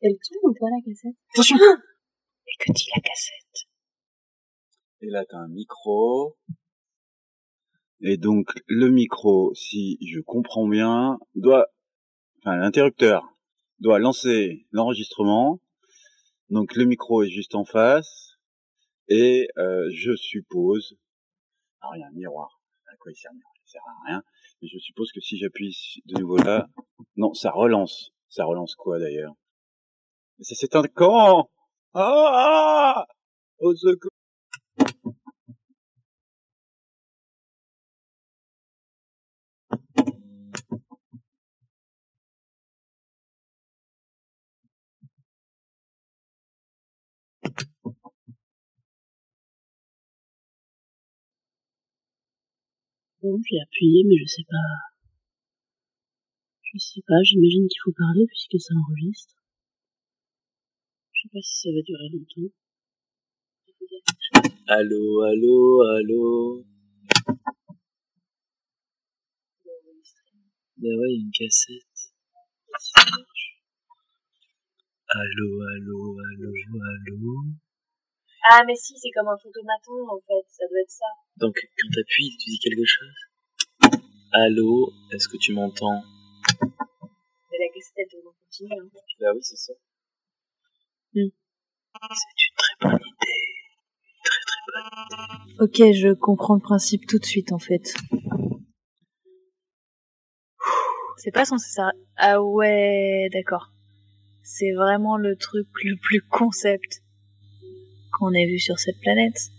Elle tourne ou pas la cassette? Attention Et que dit la cassette? Et là, t'as un micro. Et donc, le micro, si je comprends bien, doit, enfin, l'interrupteur doit lancer l'enregistrement. Donc, le micro est juste en face. Et euh, je suppose, alors il y a un miroir. À quoi il sert le miroir Il sert à rien. Je suppose que si j'appuie de nouveau là, non, ça relance. Ça relance quoi d'ailleurs? Mais ça s'éteint quand Ah! Au secours Bon, j'ai appuyé, mais je sais pas. Je sais pas, j'imagine qu'il faut parler puisque ça enregistre. Je sais pas si ça va durer longtemps. Allô, allô, allô. Ben ouais, il y a une cassette. Allô, allô, allô, allô. Ah, mais si, c'est comme un photomaton, en fait. Ça doit être ça. Donc, quand t'appuies, tu dis quelque chose? Allô, est-ce que tu m'entends? Mais la cassette, elle doit continuer. Hein. Bah oui, c'est ça. Hmm. C'est une très bonne idée. Une très très bonne idée. Ok, je comprends le principe tout de suite en fait. C'est pas censé ça. Ah ouais, d'accord. C'est vraiment le truc le plus concept qu'on ait vu sur cette planète.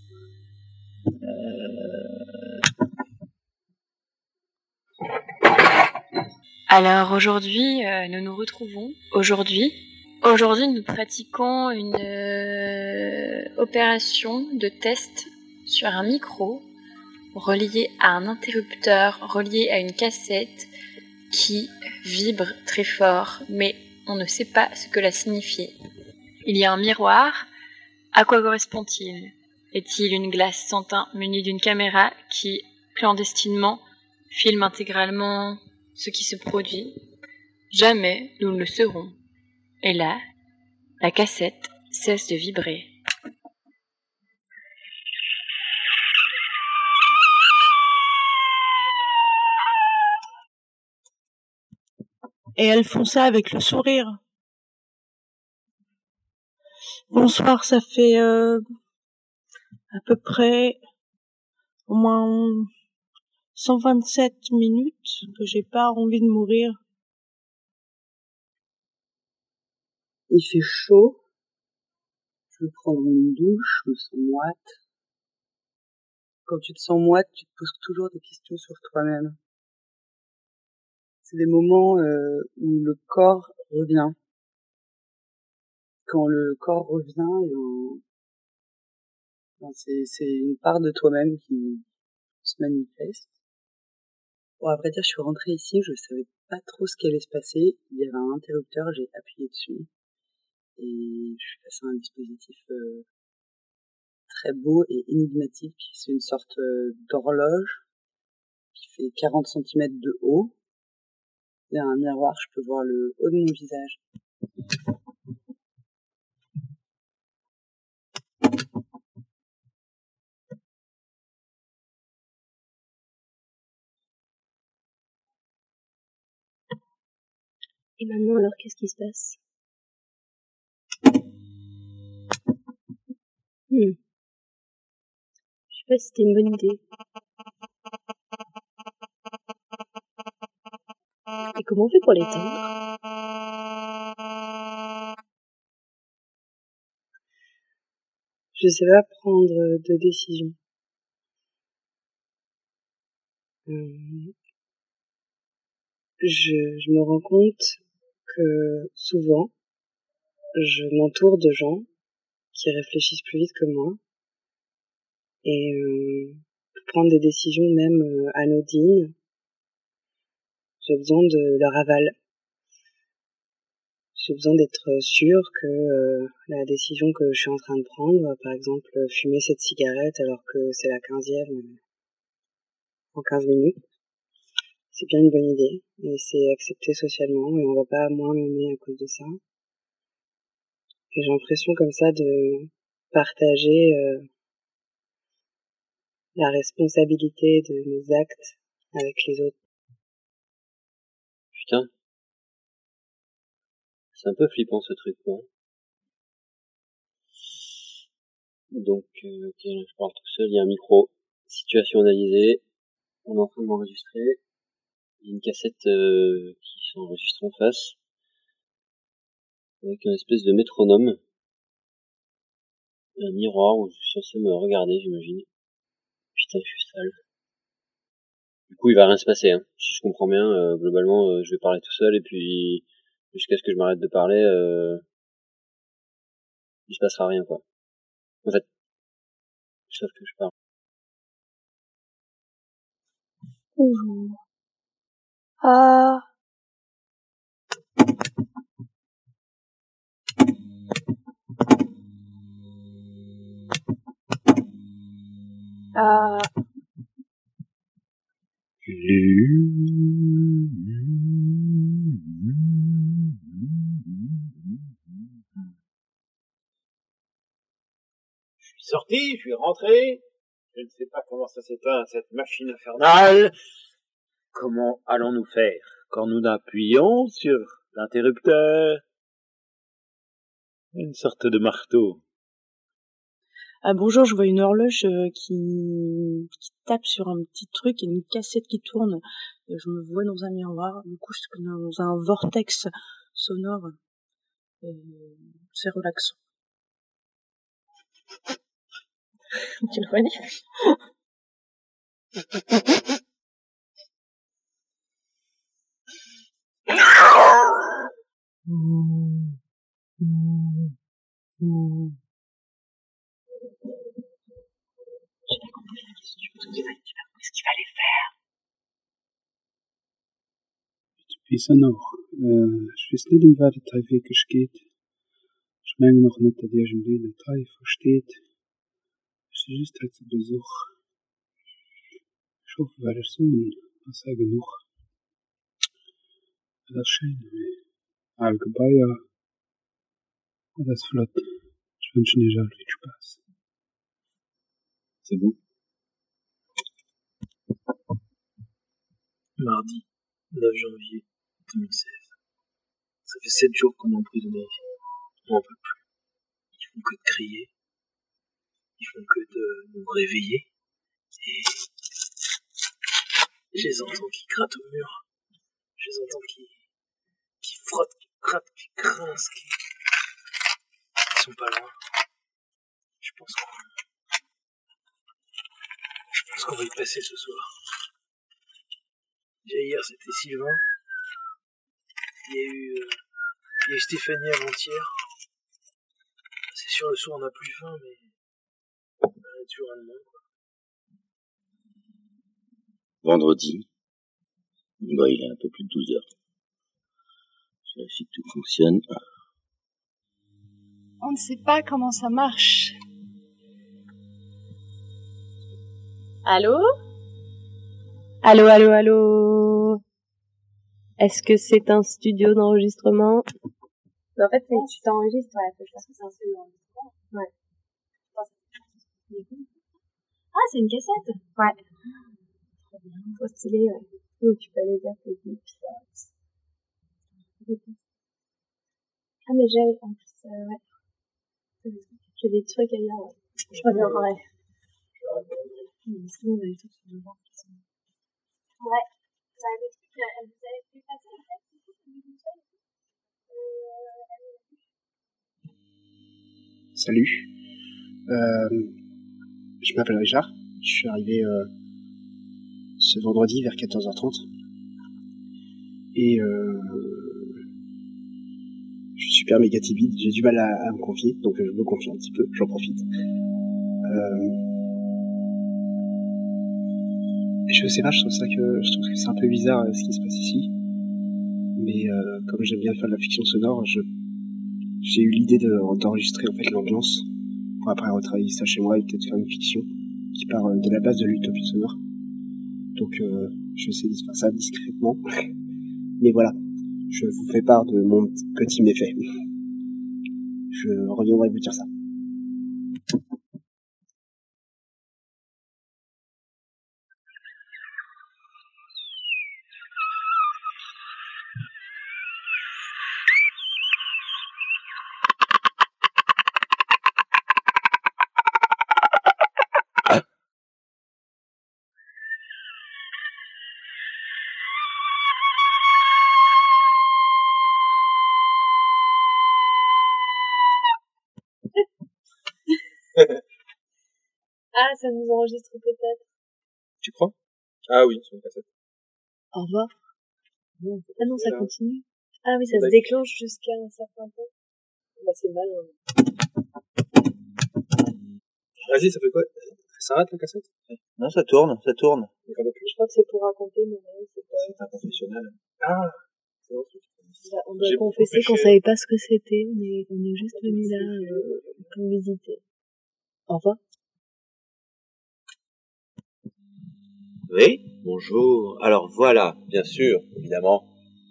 Alors aujourd'hui, euh, nous nous retrouvons. Aujourd'hui, aujourd'hui, nous pratiquons une euh, opération de test sur un micro relié à un interrupteur, relié à une cassette qui vibre très fort, mais on ne sait pas ce que la signifie. Il y a un miroir. À quoi correspond-il Est-il une glace sans teint munie d'une caméra qui, clandestinement, filme intégralement ce qui se produit Jamais nous ne le serons. Et là, la cassette cesse de vibrer. Et elles font ça avec le sourire. Bonsoir, ça fait euh, à peu près au moins 127 minutes que j'ai pas envie de mourir. Il fait chaud. Je veux prendre une douche, je me sens moite. Quand tu te sens moite, tu te poses toujours des questions sur toi-même. C'est des moments euh, où le corps revient. Quand le corps revient, c'est, une part de toi-même qui se manifeste. Bon, à vrai dire, je suis rentrée ici, je savais pas trop ce qui allait se passer. Il y avait un interrupteur, j'ai appuyé dessus. Et je suis passée à un dispositif euh, très beau et énigmatique. C'est une sorte euh, d'horloge qui fait 40 cm de haut. Il y a un miroir, je peux voir le haut de mon visage. Et maintenant, alors, qu'est-ce qui se passe? Hmm. Je sais pas si c'était une bonne idée. Et comment on fait pour l'éteindre? Je sais pas prendre de décision. Euh, je, je me rends compte que souvent, je m'entoure de gens qui réfléchissent plus vite que moi et euh, pour prendre des décisions même euh, anodines, j'ai besoin de leur aval. J'ai besoin d'être sûr que euh, la décision que je suis en train de prendre, par exemple fumer cette cigarette alors que c'est la quinzième en 15 minutes, c'est bien une bonne idée et c'est accepté socialement et on va pas moins m'aimer à cause de ça. Et j'ai l'impression comme ça de partager euh, la responsabilité de mes actes avec les autres. Putain. C'est un peu flippant ce truc, quoi. Donc, euh, ok, là, je parle tout seul, il y a un micro, situation analysée, on est en train de m'enregistrer, il y a une cassette euh, qui s'enregistre en face, avec un espèce de métronome, un miroir où je suis censé me regarder, j'imagine. Putain, je suis sale. Du coup, il va rien se passer, hein. Si je comprends bien, euh, globalement, euh, je vais parler tout seul, et puis, jusqu'à ce que je m'arrête de parler, euh, il se passera rien, quoi. En fait, sauf que je parle. Bonjour. Ah. Ah. Je suis sorti, je suis rentré. Je ne sais pas comment ça s'éteint, cette machine infernale. Comment allons-nous faire quand nous appuyons sur l'interrupteur? Une sorte de marteau. Ah bonjour, je vois une horloge euh, qui, tape sur un petit truc et une cassette qui tourne. Et je me vois dans un miroir. Du coup, je dans un vortex sonore. Et c'est relaxant. J'ai pas compris la question. J'ai pas compris ce qu'il fallait faire. Wie sonor. Uh, ich weiß nicht, um wer der wirklich geht. Ich meine noch nicht, dass ihr den Teil versteht. Ich bin just halt zu Besuch. Ich hoffe, wer ist so ein Wasser genug. Das ist schön. Algebaya. Das ist flott. Ich wünsche dir viel Spaß. C'est beau. Mardi 9 janvier 2016. Ça fait 7 jours qu'on est emprisonné ici. On n'en peut plus. Ils font que de crier. Ils font que de nous réveiller. Et je les entends qui grattent au mur. Je les entends qui, qui frottent, qui grattent, qui grincent, qui... Ils sont pas loin. Je pense qu'on je pense qu'on va y passer ce soir. Déjà hier c'était Sylvain. Il y a eu, euh, il y a eu Stéphanie avant-hier. C'est sûr le soir on n'a plus faim mais on a toujours quoi. vendredi. Bah, il est un peu plus de 12 heures. Je vérifie que tout fonctionne. On ne sait pas comment ça marche. Allô? Allô, allô, allô? Est-ce que c'est un studio d'enregistrement? En fait, c'est- tu t'enregistres, ouais, je pense que c'est un seul enregistrement. Ouais. Ah, c'est une cassette? Ouais. Trop bien, trop stylé, ouais. Donc tu peux aller dire tes tips. Ah, mais j'ai, en plus, euh, ouais. J'ai des trucs à dire, ouais. Je reviendrai. Mais sinon, on a des trucs sur le ventre qui sont... Ouais. Bah, le truc, euh, elle vous avait fait passer, en fait, du coup, c'est une seule. Euh, Salut. Euh, je m'appelle Richard. Je suis arrivé euh, ce vendredi vers 14h30. Et euh, je suis super méga timide. J'ai du mal à, me confier, donc je me confie un petit peu. J'en profite. Euh, je sais pas, je trouve ça que je trouve que c'est un peu bizarre euh, ce qui se passe ici. Mais euh, comme j'aime bien faire de la fiction sonore, je j'ai eu l'idée de- d'enregistrer en fait l'ambiance pour après retravailler ça chez moi et peut-être faire une fiction qui part euh, de la base de l'utopie sonore. Donc euh, Je vais essayer de faire ça discrètement. Mais voilà, je vous fais part de mon petit méfait. Je reviendrai vous dire ça. Ça nous enregistre peut-être. Tu crois? Ah oui, sur une cassette. Au revoir. Ah non, ça là. continue. Ah oui, ça se déclenche jusqu'à un certain temps. Bah, c'est mal. hein. Vas-y, ça fait quoi? Ça arrête la cassette? Non, ça tourne, ça tourne. Je crois que c'est pour raconter, mais non, c'est pas. C'est un confessionnal. Ah C'est bon, c'est Bah, On doit confesser qu'on savait pas ce que c'était. On est, on est juste venu là euh, pour visiter. Au revoir. Oui, bonjour. Alors voilà, bien sûr, évidemment,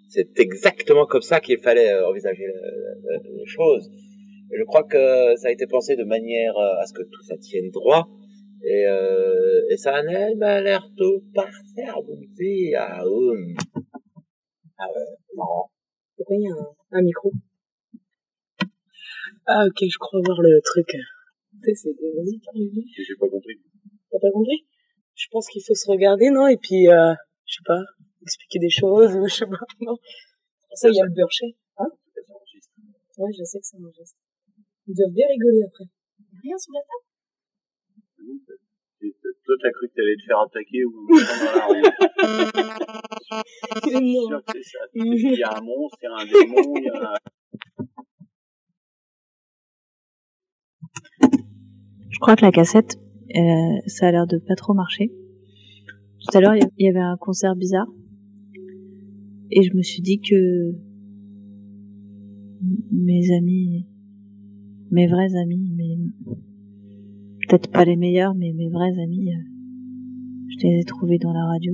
c'est exactement comme ça qu'il fallait euh, envisager le- le- les choses. Et je crois que ça a été pensé de manière euh, à ce que tout ça tienne droit. Et, euh, et ça a même l'air partir aboutir à... euh, Ah ouais, marrant. Pourquoi il y a un, un micro Ah ok, je crois voir le truc. C'est... Vas-y, parle-lui. J'ai pas compris. T'as pas compris? Je pense qu'il faut se regarder, non? Et puis, euh, je sais pas, expliquer des choses, ou je sais pas, non? Pour ça, il y a le beurchet. Hein Ouais, je sais que ça m'enregistre. Ils doivent bien rigoler après. Rien sous la table Toi, t'as cru que t'allais te faire attaquer ou. Je suis sûr que c'est ça. Il y a un monstre, il y a un démon, il y a un... Je crois que la cassette, euh, ça a l'air de pas trop marcher. Tout à l'heure, il y avait un concert bizarre. Et je me suis dit que mes amis, mes vrais amis, peut-être pas les meilleurs, mais mes vrais amis, euh, je les ai trouvés dans la radio.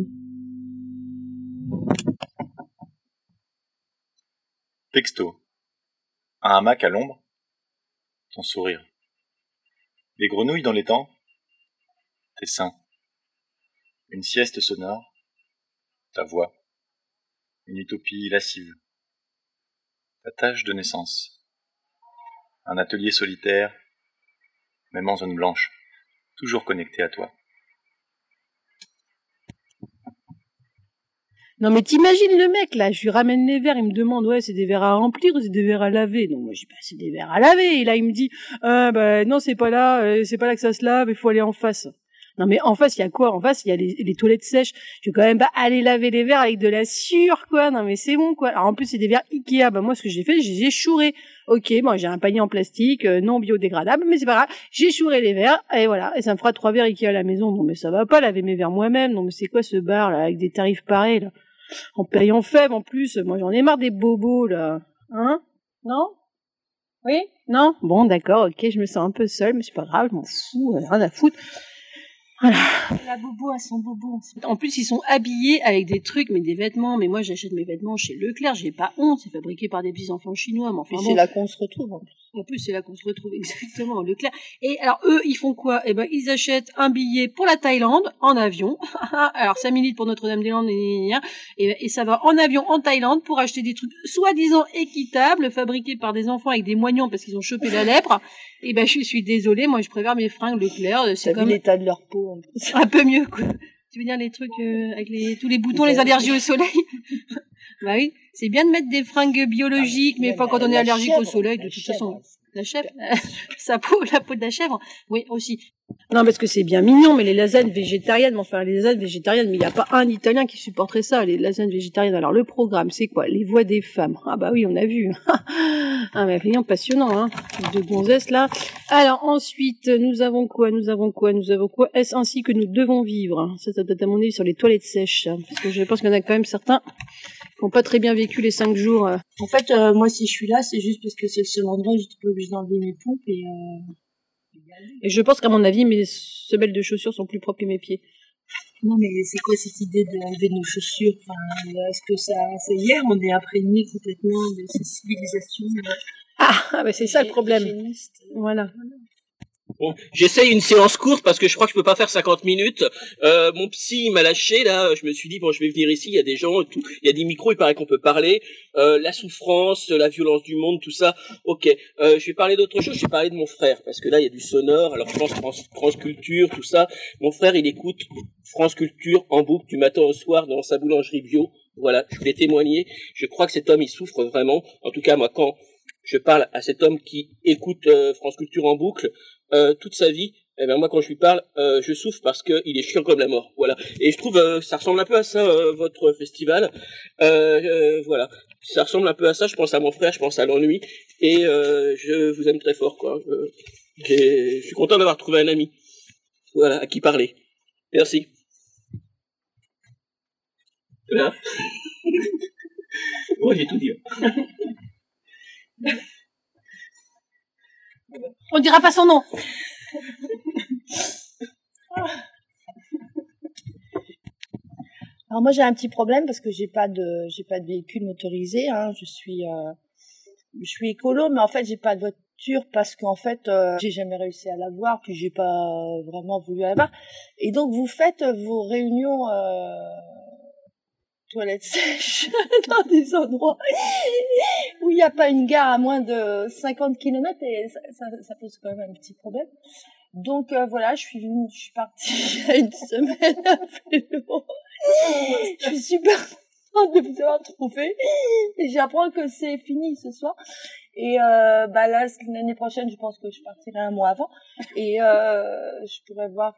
Texto. Un hamac à l'ombre. Ton sourire. Des grenouilles dans l'étang. Tes seins. Une sieste sonore. Ta voix. Une utopie lascive. Ta tâche de naissance. Un atelier solitaire. Même en zone blanche. Toujours connecté à toi. Non mais t'imagines le mec là, je lui ramène les verres, il me demande ouais c'est des verres à remplir ou c'est des verres à laver? Donc moi je dis bah c'est des verres à laver. Et là il me dit euh, bah non c'est pas là, euh, c'est pas là que ça se lave, il faut aller en face. Non mais en face il y a quoi? En face il y a les, les toilettes sèches. Je vais quand même pas aller laver les verres avec de la sûre quoi. Non mais c'est bon quoi. Alors en plus c'est des verres Ikea. Bah moi ce que j'ai fait je les ai chourés. Ok bon j'ai un panier en plastique euh, non biodégradable mais c'est pas grave. J'ai chouré les verres et voilà et ça me fera trois verres Ikea à la maison. Non mais ça va pas laver mes verres moi-même. Non mais c'est quoi ce bar là avec des tarifs pareils là? En payant faible en plus. Moi j'en ai marre des bobos là. Hein? Non? Oui? Non? Bon d'accord, ok, je me sens un peu seule, mais c'est pas grave, je m'en fous, euh, rien à foutre. Voilà. La bobo à son bobo. En plus, ils sont habillés avec des trucs, mais des vêtements. Mais moi, j'achète mes vêtements chez Leclerc. J'ai pas honte. C'est fabriqué par des petits enfants chinois. Mais enfin, bon. c'est là qu'on se retrouve en plus. En plus, c'est là qu'on se retrouve exactement, Leclerc. Et alors, eux, ils font quoi? Eh ben, ils achètent un billet pour la Thaïlande en avion. alors, 5 minutes pour Notre-Dame-des-Landes, et, et ça va en avion en Thaïlande pour acheter des trucs soi-disant équitables, fabriqués par des enfants avec des moignons parce qu'ils ont chopé la lèpre. Et ben, je suis désolée, moi, je préfère mes fringues Leclerc. C'est T'as vu comme l'état de leur peau en plus. un peu mieux, quoi. Tu veux dire les trucs euh, avec les, tous les boutons, les allergies au soleil Bah oui, c'est bien de mettre des fringues biologiques, mais enfin, quand on est allergique au soleil, de toute façon, la chèvre, sa peau, la peau de la chèvre, oui aussi. Non, parce que c'est bien mignon, mais les lasagnes végétariennes, enfin les lasagnes végétariennes, mais il n'y a pas un Italien qui supporterait ça, les lasagnes végétariennes. Alors le programme, c'est quoi? Les voix des femmes. Ah bah oui, on a vu. ah rien passionnant, hein. De gonzesses là. Alors ensuite, nous avons quoi? Nous avons quoi? Nous avons quoi? Est-ce ainsi que nous devons vivre? Ça, ça être à mon avis sur les toilettes sèches, hein, parce que je pense qu'il y en a quand même certains qui n'ont pas très bien vécu les cinq jours. euh. En fait, euh, moi, si je suis là, c'est juste parce que c'est le seul endroit où j'étais pas obligée d'enlever mes pompes et euh... Et je pense qu'à mon avis, mes semelles de chaussures sont plus propres que mes pieds. Non, mais c'est quoi cette idée d'enlever nos chaussures? Enfin, Est-ce que ça, c'est hier, on est imprégné complètement de ces civilisations euh, Ah, mais c'est ça le problème. Voilà. Bon, j'essaye une séance courte parce que je crois que je peux pas faire 50 minutes. Euh, mon psy m'a lâché là. Je me suis dit bon, je vais venir ici. Il y a des gens, tout. il y a des micros. Il paraît qu'on peut parler. Euh, la souffrance, la violence du monde, tout ça. Ok. Euh, je vais parler d'autre chose. Je vais parler de mon frère parce que là il y a du sonore. Alors je France, France Culture, tout ça. Mon frère il écoute France Culture en boucle du matin au soir dans sa boulangerie bio. Voilà, je voulais témoigner. Je crois que cet homme il souffre vraiment. En tout cas moi quand je parle à cet homme qui écoute euh, France Culture en boucle euh, toute sa vie, eh ben moi quand je lui parle, euh, je souffre parce que il est chiant comme la mort. Voilà. Et je trouve euh, ça ressemble un peu à ça euh, votre festival. Euh, voilà. Ça ressemble un peu à ça. Je pense à mon frère, je pense à l'ennui et je vous aime très fort quoi. Je suis content d'avoir trouvé un ami. Voilà à qui parler. Merci. Voilà. Moi j'ai tout dit. On dira pas son nom. Alors moi j'ai un petit problème parce que j'ai pas de j'ai pas de véhicule motorisé. Hein. Je suis euh, je suis écolo, mais en fait j'ai pas de voiture parce qu'en fait euh, j'ai jamais réussi à l'avoir, puis j'ai pas vraiment voulu l'avoir. Et donc vous faites vos réunions euh, toilettes sèches dans des endroits où il n'y a pas une gare à moins de 50 km et ça, pose quand même un petit problème. Donc euh, voilà, je suis venue, je suis partie il y a une semaine à vélo. Je suis super contente de vous avoir trouvé et j'apprends que c'est fini ce soir. Et euh, bah là l'année prochaine, je pense que je partirai un mois avant et euh, je pourrais voir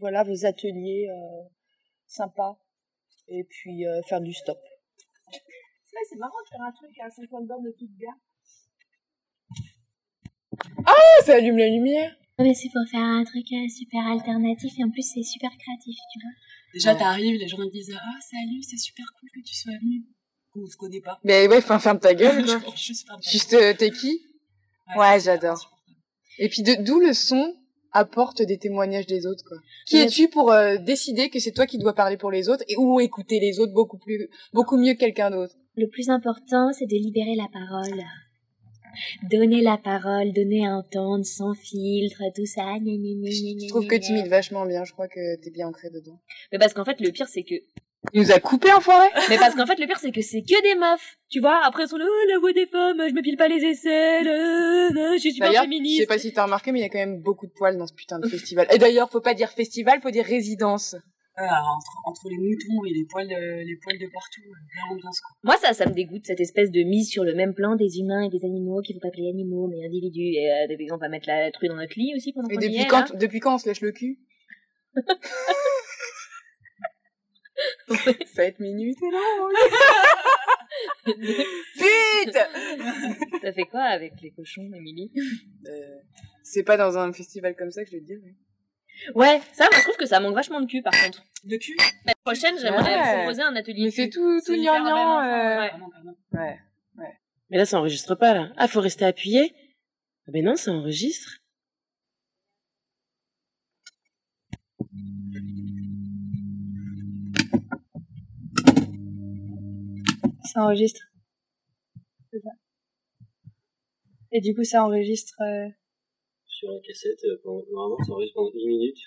voilà vos ateliers sympas et puis euh, faire du stop. C'est vrai, c'est marrant de faire un truc à 50 bornes de toute gare. Ah, ça allume la lumière. Non, mais c'est pour faire un truc euh, super alternatif et en plus c'est super créatif, tu vois. Déjà, t'arrives, les gens ils disent Ah, salut, c'est super cool que tu sois venu. On se connaît pas. Mais ouais, enfin, ferme ta gueule, quoi. Juste ferme ta Juste, gueule. euh, t'es qui? Ouais, j'adore. Et puis, de- d'où le son apporte des témoignages des autres, quoi. Qui es-tu pour euh, décider que c'est toi qui dois parler pour les autres et ou écouter les autres beaucoup plus, beaucoup mieux que quelqu'un d'autre? Le plus important, c'est de libérer la parole. Donner la parole, donner à entendre, sans filtre, tout ça. gna, gna, gna, gna, Je trouve gna, que tu imites vachement bien. Je crois que t'es bien ancré dedans. Mais parce qu'en fait, le pire, c'est que. Il nous a coupé, enfoiré Mais parce qu'en fait, le pire, c'est que c'est que des meufs. Tu vois, après, elles sont là, oh, la voix des femmes, je me pile pas les aisselles, euh, euh, je suis super D'ailleurs, je féministe. sais pas si t'as remarqué, mais il y a quand même beaucoup de poils dans ce putain de festival. Et d'ailleurs, faut pas dire festival, faut dire résidence. Ah, entre, entre les moutons et les poils, de- les poils de partout, euh, bien ambiance quoi. Moi, ça, ça me dégoûte, cette espèce de mise sur le même plan des humains et des animaux, qui faut pas appeler animaux, mais individus. Et, euh, on va mettre la truie dans notre lit aussi pendant Et qu'on y depuis est, quand, là. depuis quand on se lèche le cul? 7 minutes et là Vite T'as fait quoi avec les cochons, Émilie? Euh, C'est pas dans un festival comme ça que je vais te dire. mais- Ouais, ça, moi, je trouve que ça manque vachement de cul, par contre. De cul? La prochaine, j'aimerais Ouais. proposer un atelier. Mais c'est tout, tout gnangnan. euh, Ouais. ouais. Mais là, ça enregistre pas, là. Ah, faut rester appuyé Ah ben non, ça enregistre. Ça enregistre. C'est ça. Et du coup, ça enregistre. euh, Sur la cassette, euh, pendant- normalement, ça enregistre pendant une minute.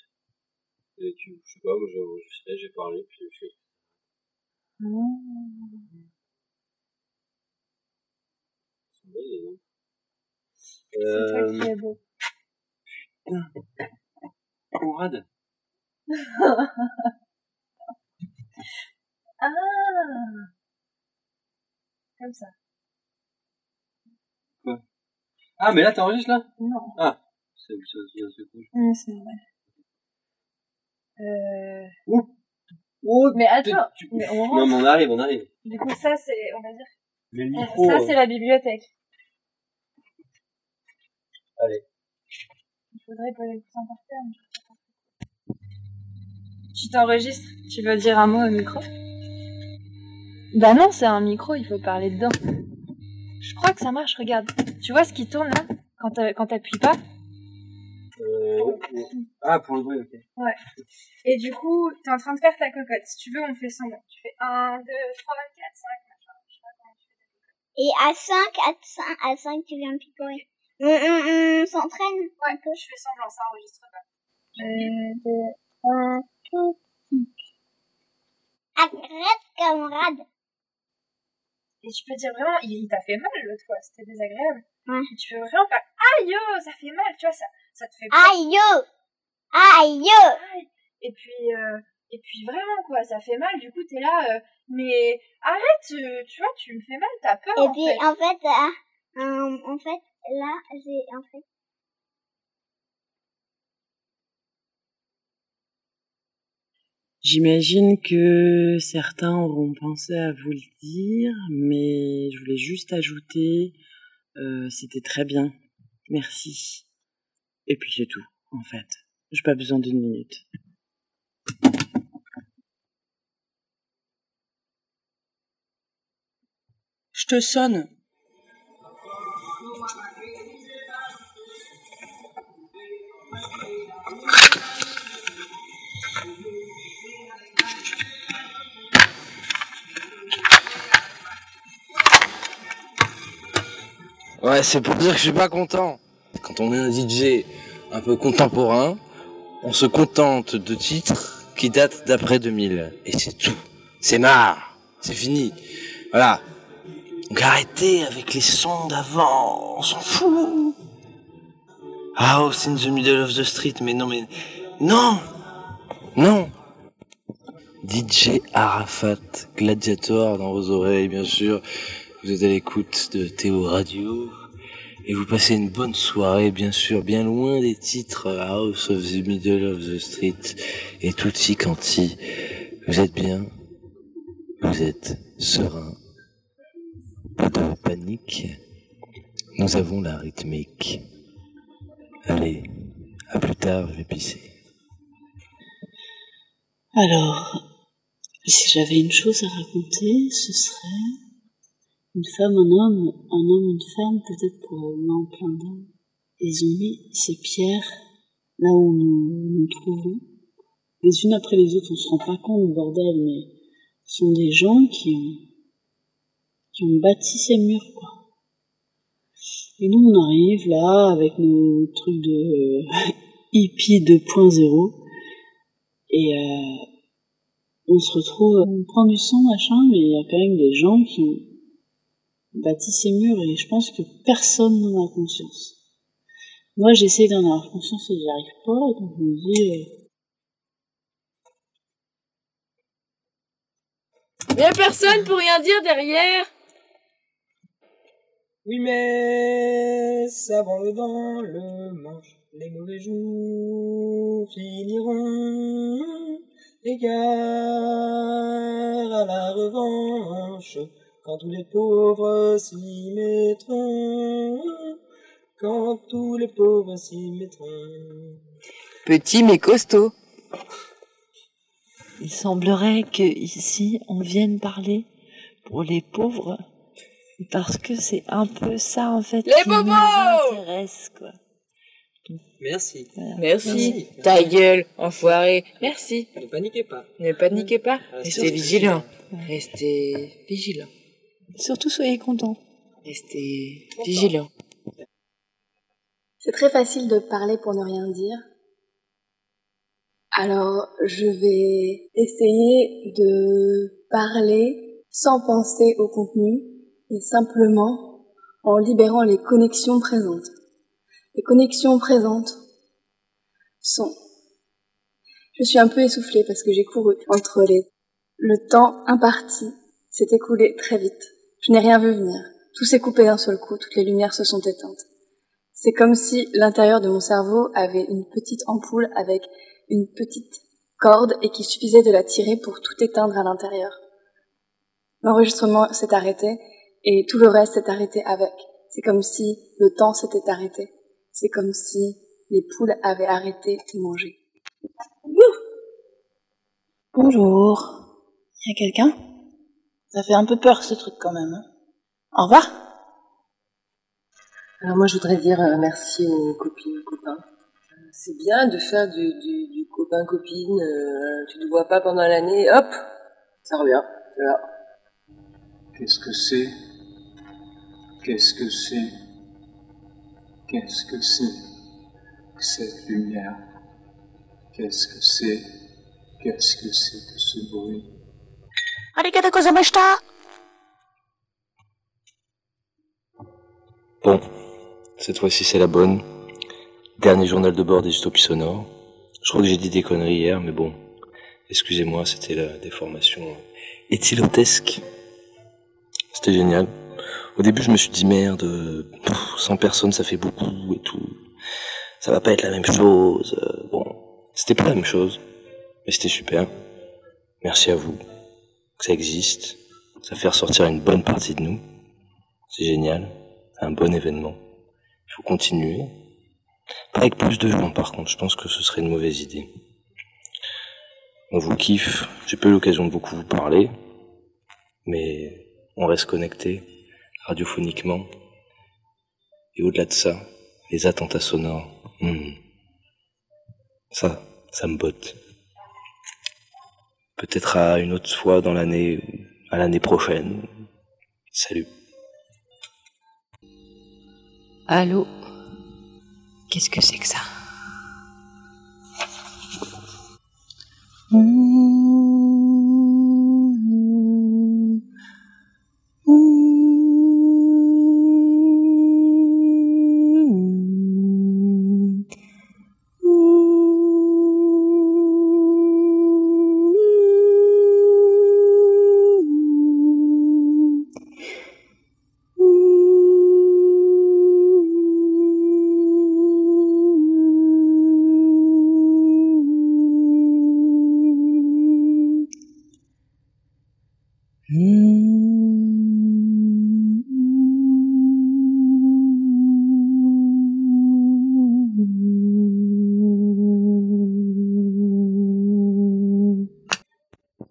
Et tu, je sais pas, moi j'ai enregistré, j'ai parlé, puis je fais. C'est belle, les noms. C'est toi qui Euh, es beau. Conrad. ah Comme ça. Quoi? Ah, mais là, t'enregistres là? Non. Ah, c'est rouge. Ouais, c'est normal. Euh... Oh, mais attends, tu- mais on Non, mais on arrive, on arrive. Du coup, ça, c'est, on va dire, Mais le euh, micro. ça, euh, c'est la bibliothèque. Allez. Il faudrait poser le coussin par terre. Tu t'enregistres Tu veux dire un mot au micro? Bah non, c'est un micro, il faut parler dedans. Je crois que ça marche, regarde. Tu vois ce qui tourne là? Quand t'a- t'appuies pas? Euh, Ah, pour le bruit, ok. Ouais. Et du coup, t'es en train de faire ta cocotte. Si tu veux, on fait semblant. Tu fais 1, 2, 3, 4, 5, machin. Je sais pas comment tu fais. Et à 5, à 5, à 5, tu viens picorer. On, on, on s'entraîne Ouais, je fais semblant, ça enregistre pas. 1, 2, 3, 4, 5. Arrête, camarade. Et tu peux dire vraiment, il, t'a fait mal l'autre fois, c'était désagréable. Et tu peux vraiment faire aïe, ça fait mal, tu vois, ça, ça te fait Aïe, yo. Aïe. Aïe. Et puis, euh, et puis vraiment, quoi, ça fait mal, du coup, t'es là, euh, mais arrête, euh, tu vois, tu me fais mal, t'as peur, Et en puis, fait. en fait, euh, euh, en fait, là, j'ai, en fait, J'imagine que certains auront pensé à vous le dire, mais je voulais juste ajouter, euh, c'était très bien. Merci. Et puis c'est tout, en fait. J'ai pas besoin d'une minute. Je te sonne. Ouais, c'est pour dire que je suis pas content. Quand on est un DJ un peu contemporain, on se contente de titres qui datent d'après 2000. Et c'est tout. C'est marre. C'est fini. Voilà. Donc arrêtez avec les sons d'avant. On s'en fout. House in the middle of the street. Mais non, mais... Non Non DJ Arafat, Gladiator dans vos oreilles, bien sûr. Vous êtes à l'écoute de Théo Radio. Et vous passez une bonne soirée, bien sûr, bien loin des titres House of the Middle of the Street et Tutti Quanti. Vous êtes bien, vous êtes serein, pas de panique. Nous avons la rythmique. Allez, à plus tard, je vais pisser. Alors, si j'avais une chose à raconter, ce serait une femme, un homme, un homme, une femme, peut-être probablement plein d'hommes. Ils ont mis ces pierres là où nous nous trouvons, les unes après les autres. On se rend pas compte, bordel, mais ce sont des gens qui ont, qui ont bâti ces murs, quoi. Et nous, on arrive là avec nos trucs de hippie 2.0 et euh, on se retrouve, on prend du sang, machin, mais il y a quand même des gens qui ont bâti ces murs et je pense que personne n'en a conscience. Moi, j'essaie d'en avoir conscience et j'y arrive pas, donc je me dis, euh, personne pour rien dire derrière Oui, mais ça branle dans le manche. Les mauvais jours finiront. Égard à la revanche. Quand tous les pauvres s'y mettront. Quand tous les pauvres s'y mettront. Petit mais costaud. il semblerait que ici on vienne parler pour les pauvres parce que c'est un peu ça en fait Les qui nous bobos intéresse quoi. Merci. Merci. Ta gueule, enfoiré. Merci. Ne paniquez pas. Ne paniquez pas. Restez Restez vigilants. Restez vigilants. Surtout soyez contents. Restez vigilants. C'est très facile de parler pour ne rien dire. Alors, je vais essayer de parler sans penser au contenu et simplement en libérant les connexions présentes. Les connexions présentes sont... Je suis un peu essoufflée parce que j'ai couru entre les... Le temps imparti s'est écoulé très vite. Je n'ai rien vu venir. Tout s'est coupé d'un seul coup, toutes les lumières se sont éteintes. C'est comme si l'intérieur de mon cerveau avait une petite ampoule avec une petite corde et qu'il suffisait de la tirer pour tout éteindre à l'intérieur. L'enregistrement s'est arrêté et tout le reste s'est arrêté avec. C'est comme si le temps s'était arrêté. C'est comme si les poules avaient arrêté de manger. Bonjour. Y a quelqu'un? Ça fait un peu peur ce truc quand même. hein. Au revoir. Alors moi, je voudrais dire euh, merci aux copines, aux copains. Euh, c'est bien de faire du, du, du copain-copine, euh, tu ne vois pas pendant l'année, hop, ça revient, voilà. Qu'est-ce que c'est? Qu'est-ce que c'est? Qu'est-ce que c'est? Que cette lumière? Qu'est-ce que c'est? Qu'est-ce que c'est que ce bruit? Arigato Bon, cette fois-ci c'est la bonne. Dernier journal de bord des utopies sonores. Je crois que j'ai dit des conneries hier, mais bon, excusez-moi, c'était la déformation éthylotesque. C'était génial. Au début, je me suis dit merde, euh, pff, 100 personnes, ça fait beaucoup et tout. Ça va pas être la même chose. euh, Bon, c'était pas la même chose, mais c'était super. Merci à vous que ça existe. Ça fait ressortir une bonne partie de nous. C'est génial. C'est un bon événement. Il faut continuer. Pas avec plus de gens, par contre. Je pense que ce serait une mauvaise idée. On vous kiffe. J'ai pas eu l'occasion de beaucoup vous parler. Mais on reste connecté radiophoniquement. Et au-delà de ça, les attentats sonores. hmm. Ça, ça me botte. Peut-être à une autre fois dans l'année, à l'année prochaine. Salut. Allô? Qu'est-ce que c'est que ça?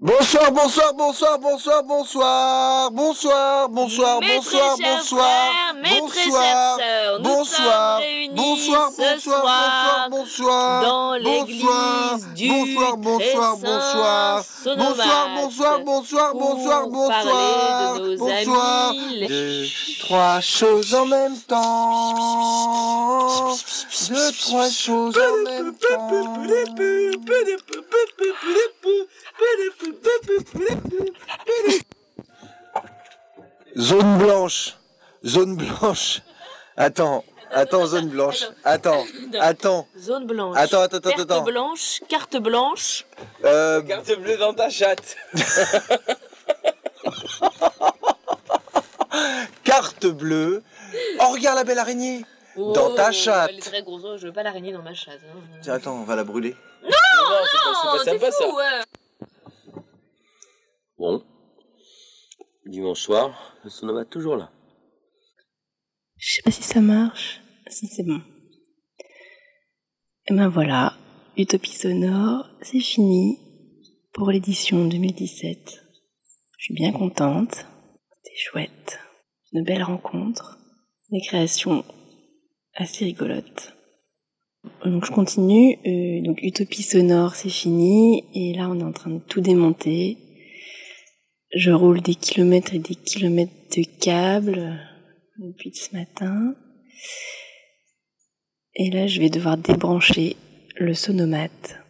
Bonsoir, bonsoir, bonsoir, bonsoir, bonsoir, bonsoir, bonsoir, Mes bonsoir, très bonsoir, frères, mes très bonsoir, nous bonsoir, sommes bonsoir, ce bonsoir, soir bonsoir, bonsoir, dans l'église bonsoir, du bonsoir, bonsoir, très bonsoir, bonsoir, bonsoir, bonsoir, bonsoir, bonsoir, parler de nos bonsoir, amis, deux, trois choses en même temps, deux, trois choses en même temps. Zone blanche. Zone blanche. Attends. Attends, zone blanche. Attends. Attends. Zone blanche. Attends, attends, attends, Carte attends. blanche, carte blanche. Euh, Carte bleue dans ta chatte. carte bleue. Oh, regarde la belle araignée. Dans ta chatte. Oh, Elle est très grosse, je veux pas l'araignée dans ma chatte. hein. Tiens, attends, on va la brûler. Non, c'est pas sympa, ça. fou, ouais. Bon. Dimanche soir, le sonoma toujours là. Je sais pas si ça marche. Si c'est bon. Et ben voilà, Utopie sonore, c'est fini pour l'édition 2017. Je suis bien contente. C'était chouette. Une belle rencontre. Des créations assez rigolotes. Donc je continue. Euh, donc Utopie sonore, c'est fini. Et là, on est en train de tout démonter. Je roule des kilomètres et des kilomètres de câbles depuis ce matin. Et là, je vais devoir débrancher le sonomate